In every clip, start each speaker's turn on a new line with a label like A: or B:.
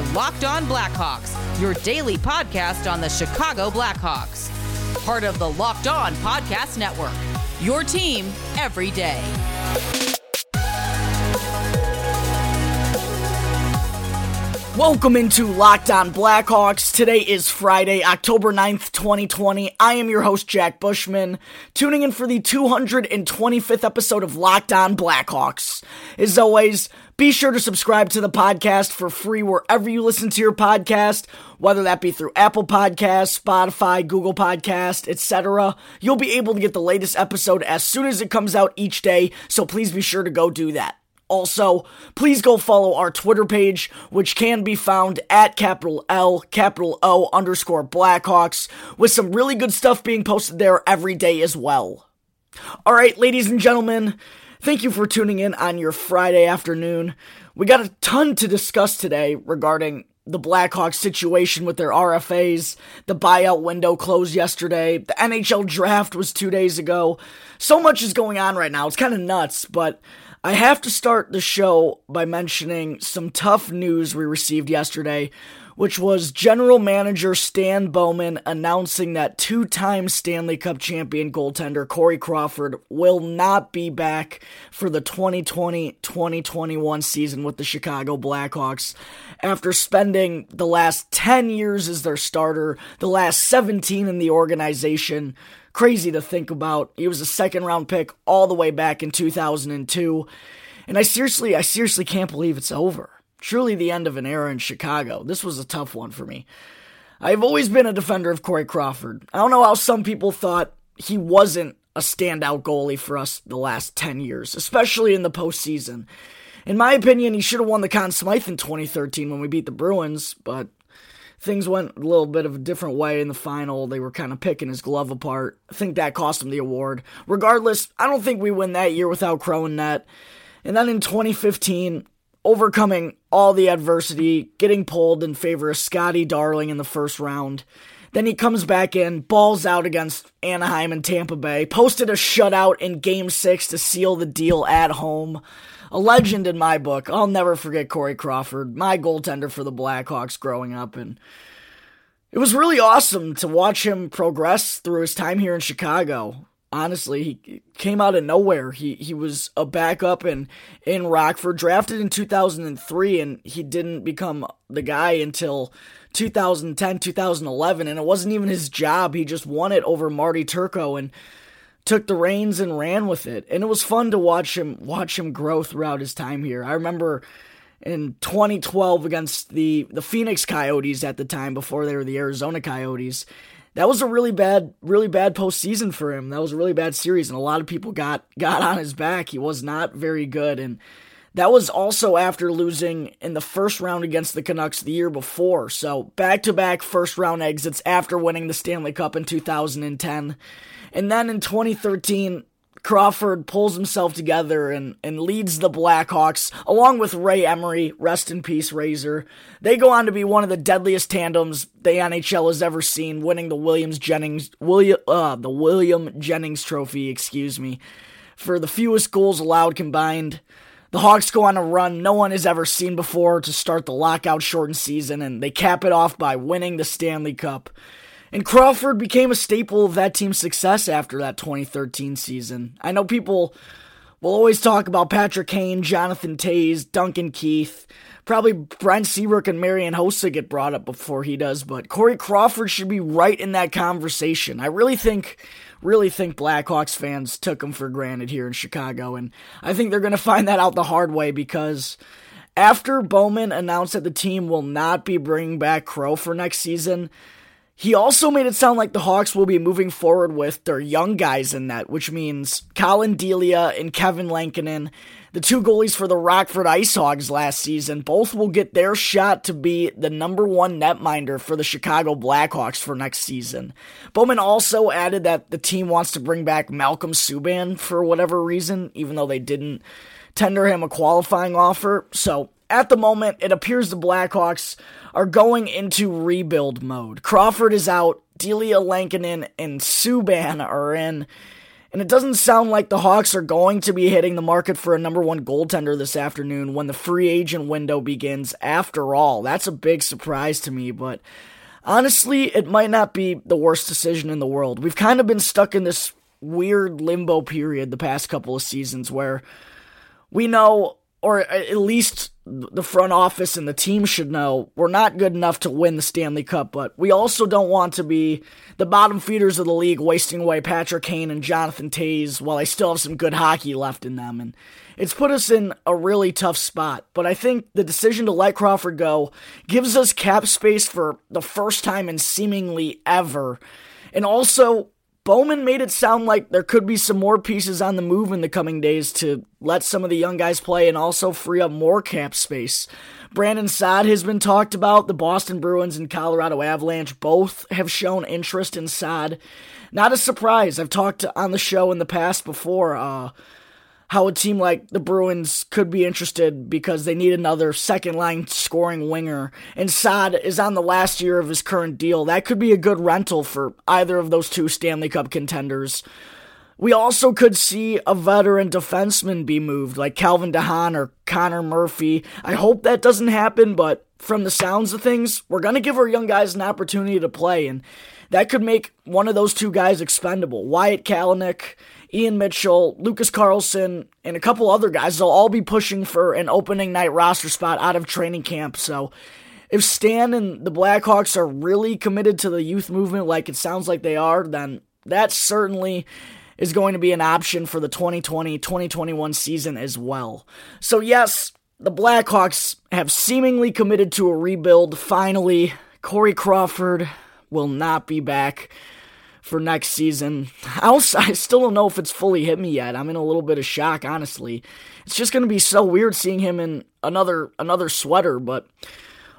A: are Locked On Blackhawks, your daily podcast on the Chicago Blackhawks. Part of the Locked On Podcast Network. Your team every day.
B: Welcome into Locked On Blackhawks. Today is Friday, October 9th, 2020. I am your host, Jack Bushman, tuning in for the 225th episode of Locked On Blackhawks. As always, be sure to subscribe to the podcast for free wherever you listen to your podcast, whether that be through Apple Podcasts, Spotify, Google Podcast, etc. You'll be able to get the latest episode as soon as it comes out each day, so please be sure to go do that. Also, please go follow our Twitter page, which can be found at capital L, capital O underscore Blackhawks, with some really good stuff being posted there every day as well. Alright, ladies and gentlemen, thank you for tuning in on your Friday afternoon. We got a ton to discuss today regarding the Blackhawks situation with their RFAs. The buyout window closed yesterday. The NHL draft was two days ago. So much is going on right now. It's kind of nuts, but I have to start the show by mentioning some tough news we received yesterday, which was General Manager Stan Bowman announcing that two time Stanley Cup champion goaltender Corey Crawford will not be back for the 2020 2021 season with the Chicago Blackhawks. After spending the last 10 years as their starter, the last 17 in the organization crazy to think about. He was a second round pick all the way back in 2002. And I seriously, I seriously can't believe it's over. Truly the end of an era in Chicago. This was a tough one for me. I've always been a defender of Corey Crawford. I don't know how some people thought he wasn't a standout goalie for us the last 10 years, especially in the postseason. In my opinion, he should have won the Conn Smythe in 2013 when we beat the Bruins, but things went a little bit of a different way in the final. They were kind of picking his glove apart. I think that cost him the award. Regardless, I don't think we win that year without Crow and net. And then in 2015, overcoming all the adversity, getting pulled in favor of Scotty Darling in the first round. Then he comes back in, balls out against Anaheim and Tampa Bay, posted a shutout in game six to seal the deal at home a legend in my book. I'll never forget Corey Crawford, my goaltender for the Blackhawks growing up, and it was really awesome to watch him progress through his time here in Chicago. Honestly, he came out of nowhere. He he was a backup in in Rockford, drafted in 2003, and he didn't become the guy until 2010, 2011, and it wasn't even his job. He just won it over Marty Turco, and took the reins and ran with it. And it was fun to watch him watch him grow throughout his time here. I remember in 2012 against the the Phoenix Coyotes at the time before they were the Arizona Coyotes. That was a really bad, really bad postseason for him. That was a really bad series, and a lot of people got got on his back. He was not very good, and that was also after losing in the first round against the Canucks the year before. So back to back first round exits after winning the Stanley Cup in 2010. And then in 2013, Crawford pulls himself together and, and leads the Blackhawks along with Ray Emery, rest in peace, Razor. They go on to be one of the deadliest tandems the NHL has ever seen, winning the Williams Jennings William uh, the William Jennings Trophy, excuse me, for the fewest goals allowed combined. The Hawks go on a run no one has ever seen before to start the lockout shortened season, and they cap it off by winning the Stanley Cup. And Crawford became a staple of that team's success after that 2013 season. I know people will always talk about Patrick Kane, Jonathan Toews, Duncan Keith. Probably Brent Seabrook and Marian Hossa get brought up before he does, but Corey Crawford should be right in that conversation. I really think, really think Blackhawks fans took him for granted here in Chicago, and I think they're going to find that out the hard way because after Bowman announced that the team will not be bringing back Crow for next season, he also made it sound like the Hawks will be moving forward with their young guys in net, which means Collin Delia and Kevin Lankinen, the two goalies for the Rockford Ice Hogs last season, both will get their shot to be the number one netminder for the Chicago Blackhawks for next season. Bowman also added that the team wants to bring back Malcolm Subban for whatever reason, even though they didn't tender him a qualifying offer. So at the moment, it appears the Blackhawks are going into rebuild mode. Crawford is out, Delia Lankinen and Subban are in. And it doesn't sound like the Hawks are going to be hitting the market for a number one goaltender this afternoon when the free agent window begins. After all, that's a big surprise to me, but honestly, it might not be the worst decision in the world. We've kind of been stuck in this weird limbo period the past couple of seasons where we know, or at least the front office and the team should know we're not good enough to win the Stanley Cup, but we also don't want to be the bottom feeders of the league wasting away Patrick Kane and Jonathan Toews while I still have some good hockey left in them. And it's put us in a really tough spot. But I think the decision to let Crawford go gives us cap space for the first time in seemingly ever. And also Bowman made it sound like there could be some more pieces on the move in the coming days to let some of the young guys play and also free up more cap space. Brandon Saad has been talked about. The Boston Bruins and Colorado Avalanche both have shown interest in Saad. Not a surprise. I've talked on the show in the past before. Uh, how a team like the Bruins could be interested because they need another second line scoring winger. And Saad is on the last year of his current deal. That could be a good rental for either of those two Stanley Cup contenders. We also could see a veteran defenseman be moved, like Calvin DeHaan or Connor Murphy. I hope that doesn't happen, but from the sounds of things, we're going to give our young guys an opportunity to play, and that could make one of those two guys expendable. Wyatt Kalynuk Ian Mitchell, Lucas Carlson, and a couple other guys. They'll all be pushing for an opening night roster spot out of training camp. So if Stan and the Blackhawks are really committed to the youth movement like it sounds like they are, then that certainly is going to be an option for the 2020 2021 season as well. So, yes, the Blackhawks have seemingly committed to a rebuild. Finally, Corey Crawford will not be back for next season. I, I still don't know if it's fully hit me yet. I'm in a little bit of shock, honestly. It's just going to be so weird seeing him in another another sweater. But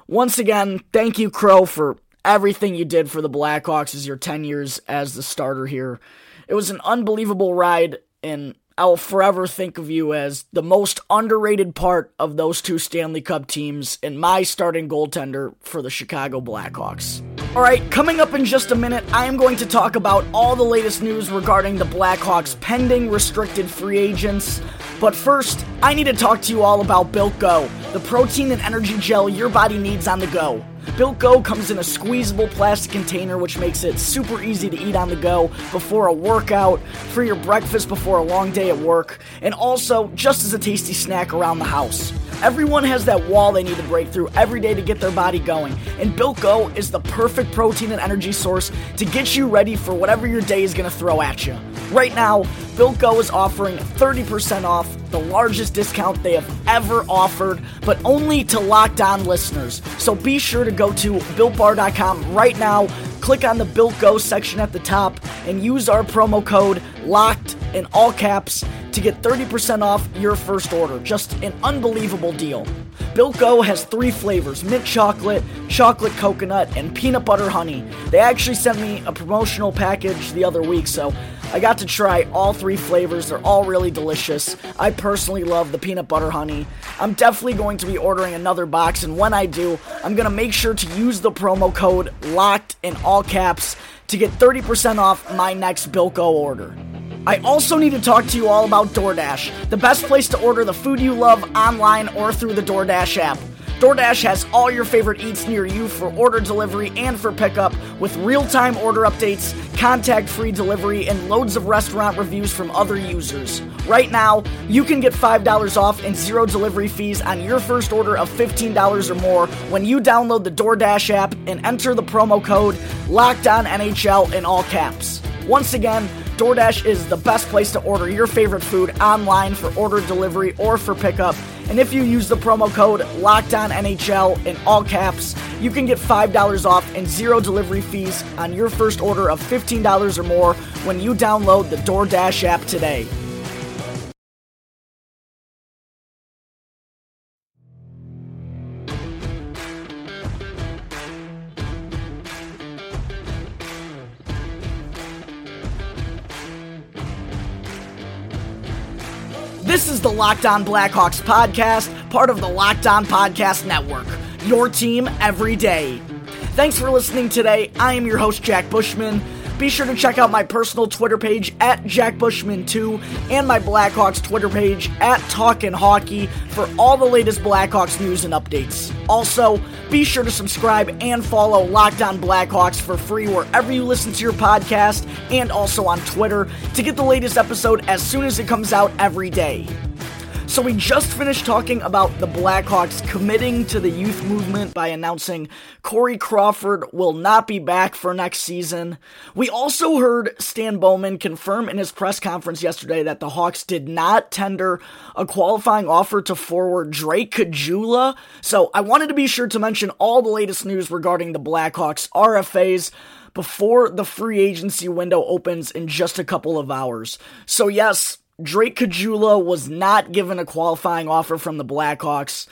B: once again, thank you, Crow, for everything you did for the Blackhawks as your 10 years as the starter here. It was an unbelievable ride, and I will forever think of you as the most underrated part of those two Stanley Cup teams and my starting goaltender for the Chicago Blackhawks. Alright, coming up in just a minute, I am going to talk about all the latest news regarding the Blackhawks pending restricted free agents. But first, I need to talk to you all about Built Go, the protein and energy gel your body needs on the go. Built Go comes in a squeezable plastic container, which makes it super easy to eat on the go before a workout, for your breakfast before a long day at work, and also just as a tasty snack around the house. Everyone has that wall they need to break through every day to get their body going, and Built Go is the perfect protein and energy source to get you ready for whatever your day is going to throw at you. Right now, Built Go is offering 30% off, the largest discount they have ever offered, but only to locked on listeners. So be sure to go to BuiltBar.com right now, click on the Built Go section at the top, and use our promo code LOCKED in all caps to get 30% off your first order. Just an unbelievable deal. Built Go has three flavors mint chocolate, chocolate coconut, and peanut butter honey. They actually sent me a promotional package the other week, so I got to try all three flavors. They're all really delicious. I personally love the peanut butter honey. I'm definitely going to be ordering another box, and when I do, I'm going to make sure to use the promo code LOCKED in all caps to get 30% off my next Built Go order. I also need to talk to you all about DoorDash, the best place to order the food you love online or through the DoorDash app. DoorDash has all your favorite eats near you for order delivery and for pickup with real time order updates, contact free delivery, and loads of restaurant reviews from other users. Right now, you can get $5 off and zero delivery fees on your first order of $15 or more when you download the DoorDash app and enter the promo code LOCKEDONNHL in all caps. Once again, DoorDash is the best place to order your favorite food online for order delivery or for pickup. And if you use the promo code LOCKEDONNHL in all caps, you can get $5 off and zero delivery fees on your first order of $15 or more when you download the DoorDash app today. Locked On Blackhawks podcast, part of the Locked On Podcast Network. Your team every day. Thanks for listening today. I am your host, Jack Bushman. Be sure to check out my personal Twitter page at JackBushman2 and my Blackhawks Twitter page at Talkin' Hockey for all the latest Blackhawks news and updates. Also, be sure to subscribe and follow Locked On Blackhawks for free wherever you listen to your podcast and also on Twitter to get the latest episode as soon as it comes out every day. So, we just finished talking about the Blackhawks committing to the youth movement by announcing Corey Crawford will not be back for next season. We also heard Stan Bowman confirm in his press conference yesterday that the Hawks did not tender a qualifying offer to forward Drake Caggiula. So, I wanted to be sure to mention all the latest news regarding the Blackhawks RFAs before the free agency window opens in just a couple of hours. So, yes, Drake Caggiula was not given a qualifying offer from the Blackhawks.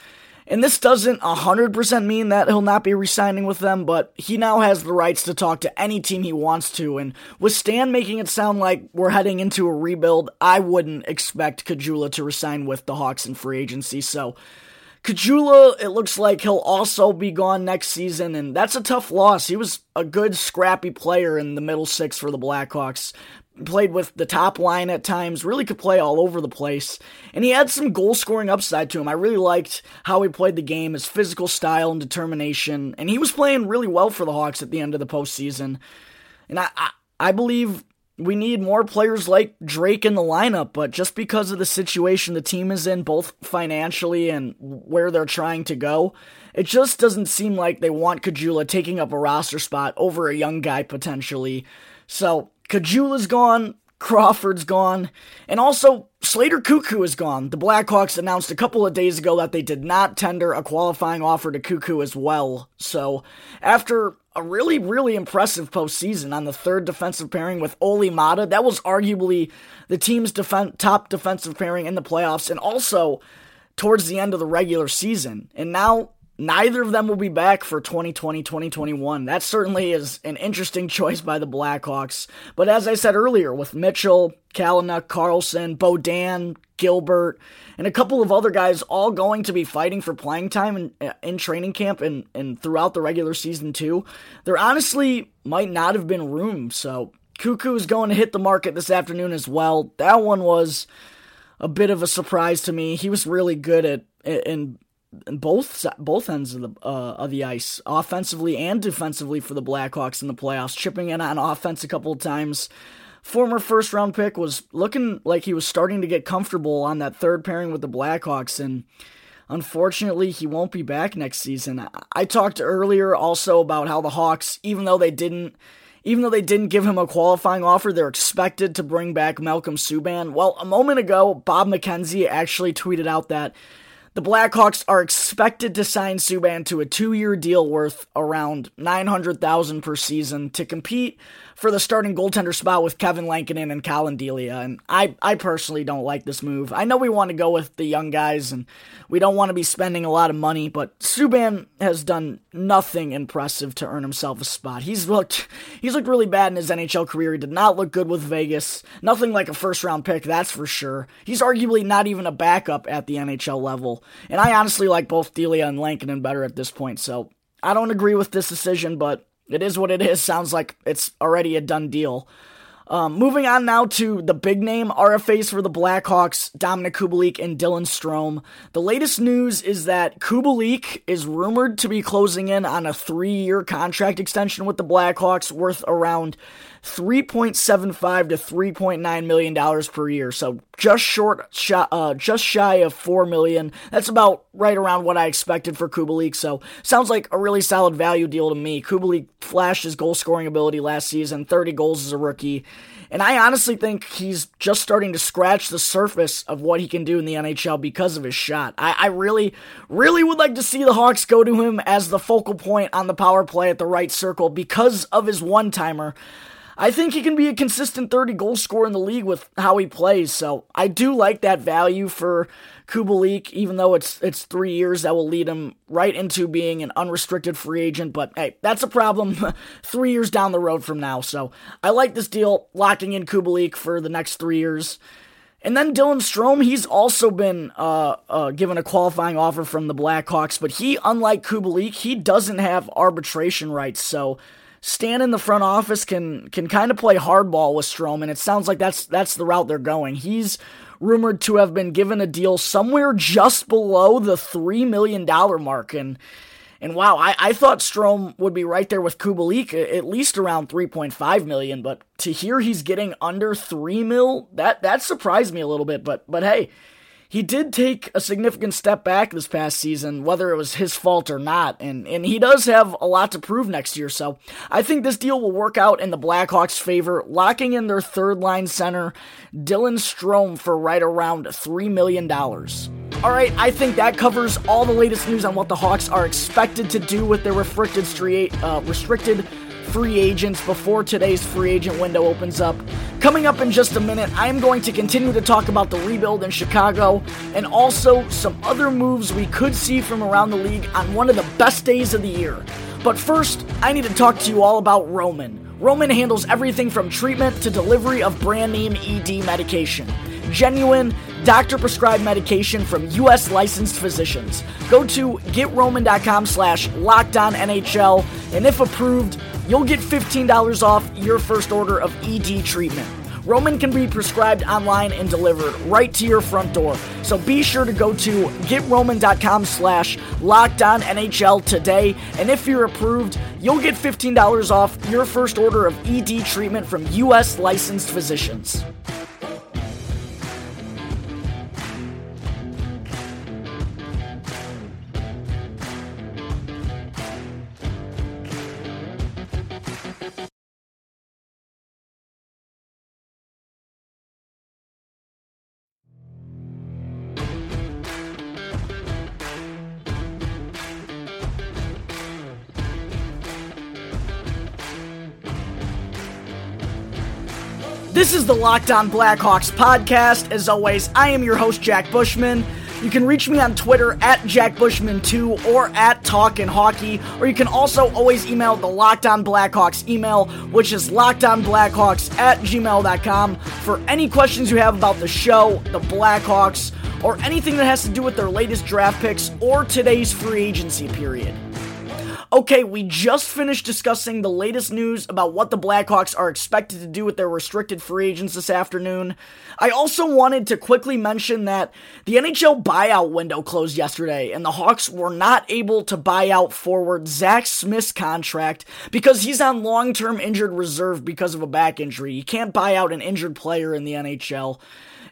B: And this doesn't 100% mean that he'll not be resigning with them, but he now has the rights to talk to any team he wants to. And with Stan making it sound like we're heading into a rebuild, I wouldn't expect Caggiula to resign with the Hawks in free agency. So Caggiula, it looks like he'll also be gone next season, and that's a tough loss. He was a good, scrappy player in the middle six for the Blackhawks played with the top line at times, really could play all over the place. And he had some goal scoring upside to him. I really liked how he played the game, his physical style and determination. And he was playing really well for the Hawks at the end of the postseason. And I, I, I believe we need more players like Drake in the lineup, but just because of the situation the team is in, both financially and where they're trying to go, it just doesn't seem like they want Caggiula taking up a roster spot over a young guy potentially. So Caggiula's gone, Crawford's gone, and also Slater Koekkoek is gone. The Blackhawks announced a couple of days ago that they did not tender a qualifying offer to Koekkoek as well. So, after a really, really impressive postseason on the third defensive pairing with Olli Maatta, that was arguably the team's top defensive pairing in the playoffs, and also towards the end of the regular season. And now Neither of them will be back for 2020 2021. That certainly is an interesting choice by the Blackhawks. But as I said earlier, with Mitchell, Kalynuk, Carlson, Beaudin, Gilbert, and a couple of other guys all going to be fighting for playing time in, uh, in training camp and, and throughout the regular season, too, there honestly might not have been room. So Koekkoek is going to hit the market this afternoon as well. That one was a bit of a surprise to me. He was really good at in both both ends of the uh, of the ice, offensively and defensively for the Blackhawks in the playoffs, chipping in on offense a couple of times. Former first round pick was looking like he was starting to get comfortable on that third pairing with the Blackhawks, and unfortunately, he won't be back next season. I talked earlier also about how the Hawks, even though they didn't. Even though they didn't give him a qualifying offer, they're expected to bring back Malcolm Subban. Well, a moment ago, Bob McKenzie actually tweeted out that the Blackhawks are expected to sign Subban to a two-year deal worth around 900,000 per season to compete for the starting goaltender spot with Kevin Lankinen and Collin Delia. And I, I personally don't like this move. I know we want to go with the young guys and we don't want to be spending a lot of money, but Subban has done nothing impressive to earn himself a spot. He's looked he's looked really bad in his NHL career. He did not look good with Vegas. Nothing like a first round pick, that's for sure. He's arguably not even a backup at the NHL level. And I honestly like both Delia and Lankinen better at this point, so I don't agree with this decision, but it is what it is. Sounds like it's already a done deal. Um, moving on now to the big name RFAs for the Blackhawks, Dominik Kubalik and Dylan Strome. The latest news is that Kubalik is rumored to be closing in on a three-year contract extension with the Blackhawks worth around 3.75 to 3.9 million dollars per year. So just short, uh, just shy of 4 million. That's about right around what I expected for Kubalik. So sounds like a really solid value deal to me. Kubalik flashed his goal scoring ability last season, 30 goals as a rookie. And I honestly think he's just starting to scratch the surface of what he can do in the NHL because of his shot. I, I really, really would like to see the Hawks go to him as the focal point on the power play at the right circle because of his one timer. I think he can be a consistent 30 goal scorer in the league with how he plays. So I do like that value for Kubalik, even though it's it's three years that will lead him right into being an unrestricted free agent. But hey, that's a problem three years down the road from now. So I like this deal, locking in Kubalik for the next three years. And then Dylan Strome, he's also been uh, uh, given a qualifying offer from the Blackhawks, but he, unlike Kubalik, he doesn't have arbitration rights. So Stan in the front office can can kind of play hardball with Strome, and it sounds like that's that's the route they're going. He's rumored to have been given a deal somewhere just below the three million dollar mark, and and wow, I, I thought Strome would be right there with Kubalik, at least around 3.5 million, but to hear he's getting under 3 mil, that that surprised me a little bit, but but hey, he did take a significant step back this past season, whether it was his fault or not, and, and he does have a lot to prove next year, so I think this deal will work out in the Blackhawks' favor, locking in their third line center, Dylan Strome, for right around $3 million. Alright, I think that covers all the latest news on what the Hawks are expected to do with their restricted, uh, restricted free agents before today's free agent window opens up. Coming up in just a minute, I am going to continue to talk about the rebuild in Chicago and also some other moves we could see from around the league on one of the best days of the year. But first, I need to talk to you all about Roman. Roman handles everything from treatment to delivery of brand name ED medication. Genuine, doctor prescribed medication from U.S. licensed physicians. Go to getroman.com slash NHL, and if approved, you'll get $15 off your first order of ED treatment. Roman can be prescribed online and delivered right to your front door. So be sure to go to getroman.com slash NHL today. And if you're approved, you'll get $15 off your first order of ED treatment from U.S. licensed physicians. The Locked On Blackhawks podcast. As always, I am your host, Jack Bushman. You can reach me on Twitter at JackBushman2 or at Talkin' Hockey, or you can also always email the Locked On Blackhawks email, which is lockedonblackhawks at gmail.com for any questions you have about the show, the Blackhawks, or anything that has to do with their latest draft picks or today's free agency period. Okay, we just finished discussing the latest news about what the Blackhawks are expected to do with their restricted free agents this afternoon. I also wanted to quickly mention that the NHL buyout window closed yesterday, and the Hawks were not able to buy out forward Zach Smith's contract because he's on long term injured reserve because of a back injury. You can't buy out an injured player in the NHL.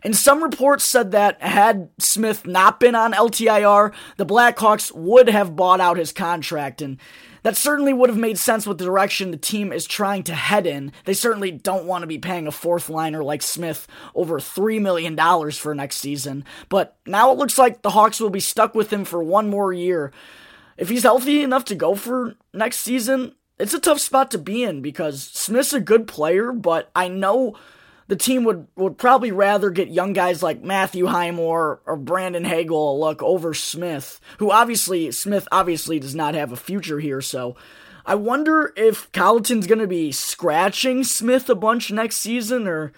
B: And some reports said that had Smith not been on LTIR, the Blackhawks would have bought out his contract. And that certainly would have made sense with the direction the team is trying to head in. They certainly don't want to be paying a fourth liner like Smith over $3 million for next season. But now it looks like the Hawks will be stuck with him for one more year. If he's healthy enough to go for next season, it's a tough spot to be in because Smith's a good player, but I know the team would, would probably rather get young guys like Matthew Highmore or Brandon Hagel a look over Smith, who obviously, Smith obviously does not have a future here, so I wonder if Colliton's going to be scratching Smith a bunch next season or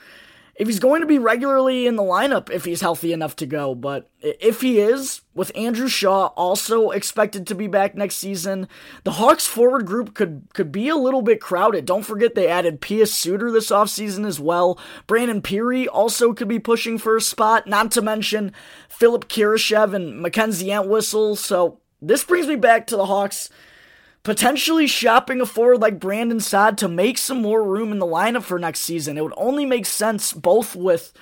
B: if he's going to be regularly in the lineup if he's healthy enough to go. But if he is, with Andrew Shaw also expected to be back next season, the Hawks forward group could could be a little bit crowded. Don't forget they added Pius Suter this offseason as well. Brandon Pirri also could be pushing for a spot, not to mention Philip Kurashev and Mackenzie Entwistle. So this brings me back to the Hawks potentially shopping a forward like Brandon Saad to make some more room in the lineup for next season. It would only make sense both with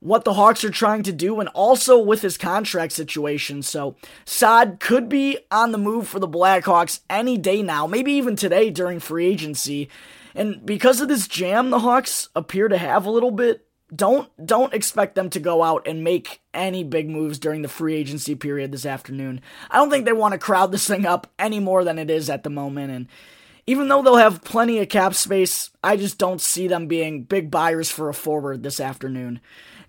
B: what the Hawks are trying to do and also with his contract situation. So Saad could be on the move for the Blackhawks any day now, maybe even today during free agency. And because of this jam the Hawks appear to have a little bit, don't don't expect them to go out and make any big moves during the free agency period this afternoon. I don't think they want to crowd this thing up any more than it is at the moment and even though they'll have plenty of cap space, I just don't see them being big buyers for a forward this afternoon.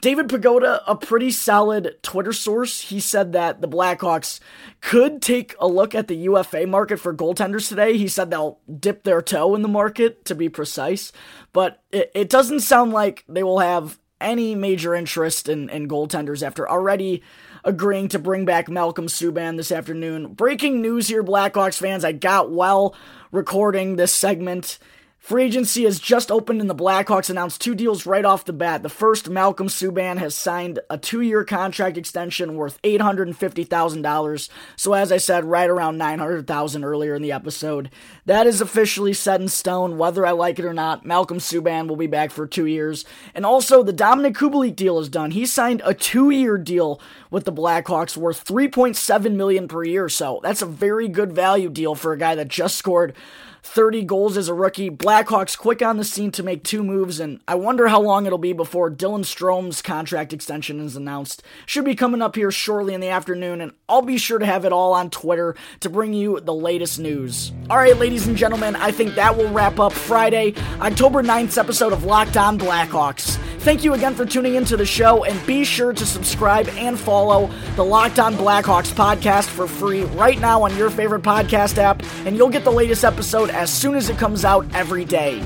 B: David Pagnotta, a pretty solid Twitter source, he said that the Blackhawks could take a look at the UFA market for goaltenders today. He said they'll dip their toe in the market, to be precise, but it, it doesn't sound like they will have any major interest in, in goaltenders after already agreeing to bring back Malcolm Subban this afternoon. Breaking news here, Blackhawks fans. I got well recording this segment. Free agency has just opened and the Blackhawks announced two deals right off the bat. The first, Malcolm Subban, has signed a two year contract extension worth $850,000. So, as I said, right around $900,000 earlier in the episode. That is officially set in stone, whether I like it or not. Malcolm Subban will be back for two years. And also, the Dominik Kubalik deal is done. He signed a two year deal with the Blackhawks worth 3.7 million per year. So, that's a very good value deal for a guy that just scored 30 goals as a rookie. Blackhawks quick on the scene to make two moves, and I wonder how long it'll be before Dylan Strome's contract extension is announced. Should be coming up here shortly in the afternoon, and I'll be sure to have it all on Twitter to bring you the latest news. All right, ladies and gentlemen, I think that will wrap up Friday, October 9th episode of Locked On Blackhawks. Thank you again for tuning into the show, and be sure to subscribe and follow the Locked On Blackhawks podcast for free right now on your favorite podcast app, and you'll get the latest episode as soon as it comes out every day.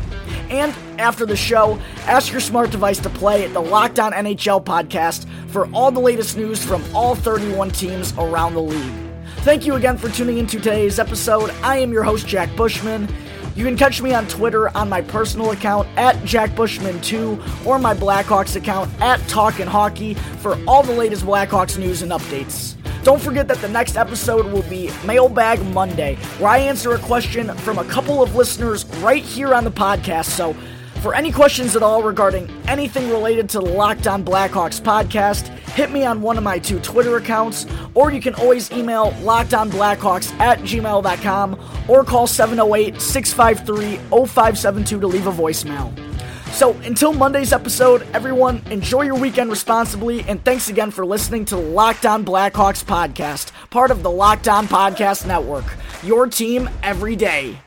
B: And after the show, ask your smart device to play the Locked On NHL podcast for all the latest news from all 31 teams around the league. Thank you again for tuning into today's episode. I am your host, Jack Bushman. You can catch me on Twitter on my personal account at JackBushman2 or my Blackhawks account at Talkin' Hockey for all the latest Blackhawks news and updates. Don't forget that the next episode will be Mailbag Monday, where I answer a question from a couple of listeners right here on the podcast. So, for any questions at all regarding anything related to the Locked On Blackhawks podcast, hit me on one of my two Twitter accounts, or you can always email lockedonblackhawks at gmail.com or call 708 653 0572 to leave a voicemail. So until Monday's episode, everyone enjoy your weekend responsibly, and thanks again for listening to the Locked On Blackhawks podcast, part of the Locked On Podcast Network. Your team every day.